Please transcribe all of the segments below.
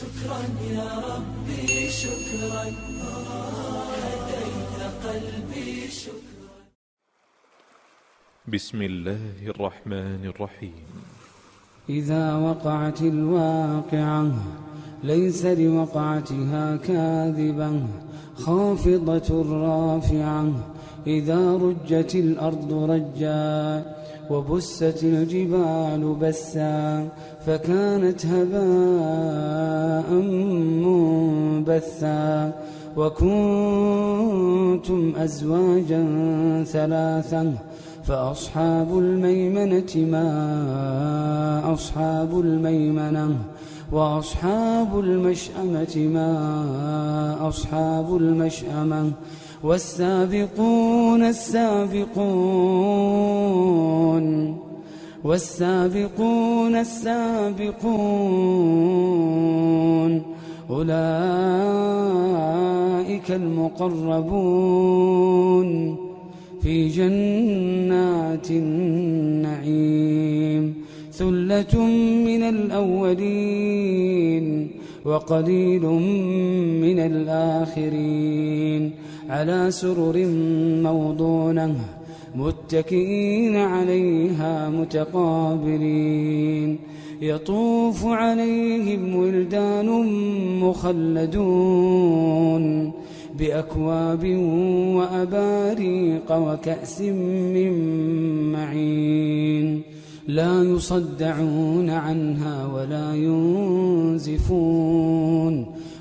شكرا يا ربي شكرا. هديت قلبي شكرا. بسم الله الرحمن الرحيم. إذا وقعت الواقعة ليس لوقعتها كاذبة خافضة رافعة إذا رجت الأرض رجا وبست الجبال بسا فكانت هباء منبثا وكنتم أزواجا ثلاثا فأصحاب الميمنة ما أصحاب الميمنة وأصحاب المشأمة ما أصحاب المشأمة والسابقون السابقون والسابقون السابقون أولئك المقربون في جنات النعيم ثلة من الأولين وقليل من الآخرين على سرر موضونة متكئين عليها متقابلين. يطوف عليهم ولدان مخلدون بأكواب وأباريق وكأس من معين. لا يصدعون عنها ولا ينزفون.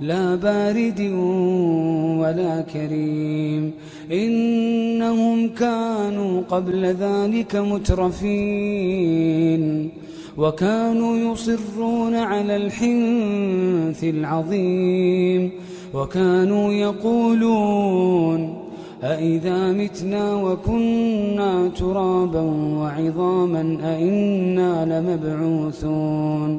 لا بارد ولا كريم. إنهم كانوا قبل ذلك مترفين. وكانوا يصرون على الحنث العظيم. وكانوا يقولون أئذا متنا وكنا ترابا وعظاما أئنا لمبعوثون.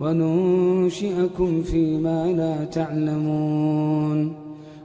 وننشئكم فيما لا تعلمون.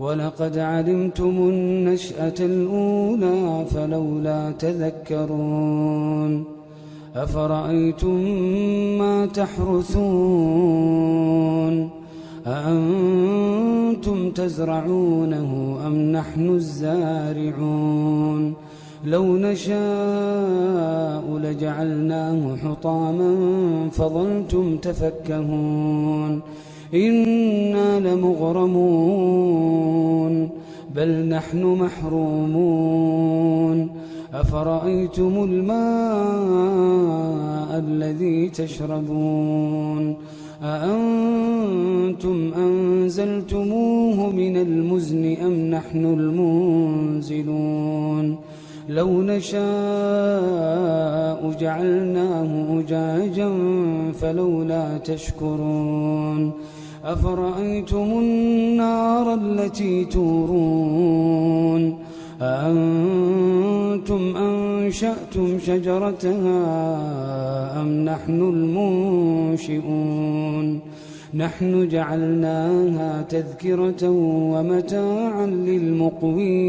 ولقد علمتم النشأة الأولى فلولا تذكرون. أفرأيتم ما تحرثون؟ أأنتم تزرعونه أم نحن الزارعون؟ لو نشاء لجعلناه حطاما فظلتم تفكهون. إنا لمغرمون بل نحن محرومون. أفرأيتم الماء الذي تشربون؟ أأنتم أنزلتموه من المزن أم نحن المنزلون؟ لو نشاء جعلناه أجاجا فلولا تشكرون أفرأيتم النار التي تورون أأنتم أنشأتم شجرتها أم نحن المنشئون نحن جعلناها تذكرة ومتاعا للمقوين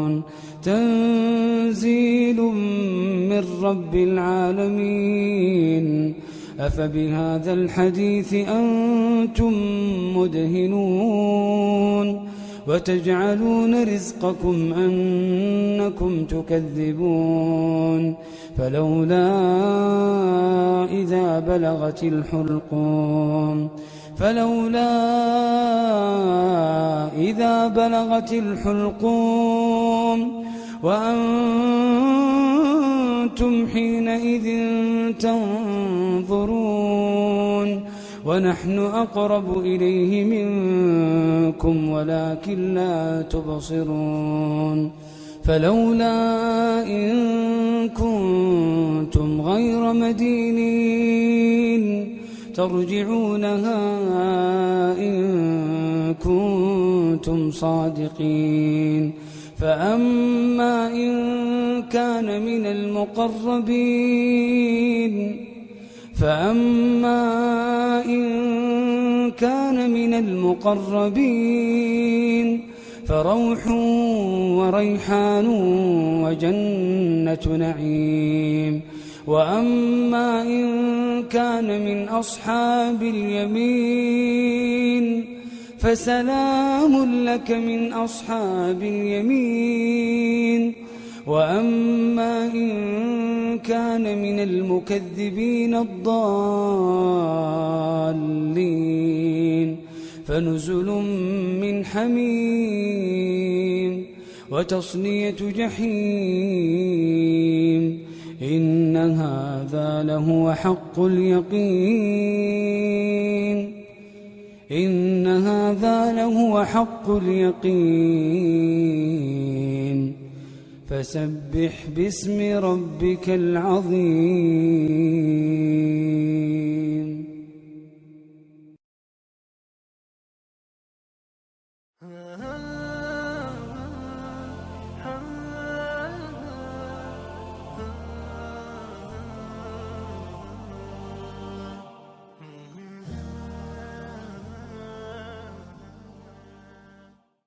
تنزيل من رب العالمين. أفبهذا الحديث أنتم مدهنون. وتجعلون رزقكم أنكم تكذبون. فلولا إذا بلغت الحلقوم. فلولا إذا بلغت الحلقوم وأنتم حينئذ تنظرون ونحن أقرب إليه منكم ولكن لا تبصرون فلولا إن كنتم غير مدينين ترجعونها إن كنتم صادقين. فأما إن كان من المقربين فأما إن كان من المقربين فروح وريحان وجنة نعيم. وأما إن كان من أصحاب اليمين فسلام لك من أصحاب اليمين وأما إن كان من المكذبين الضالين فنزل من حميم وتصلية جحيم إن هذا لهو حق اليقين. إن هذا لهو حق اليقين. فسبح باسم ربك العظيم. آه.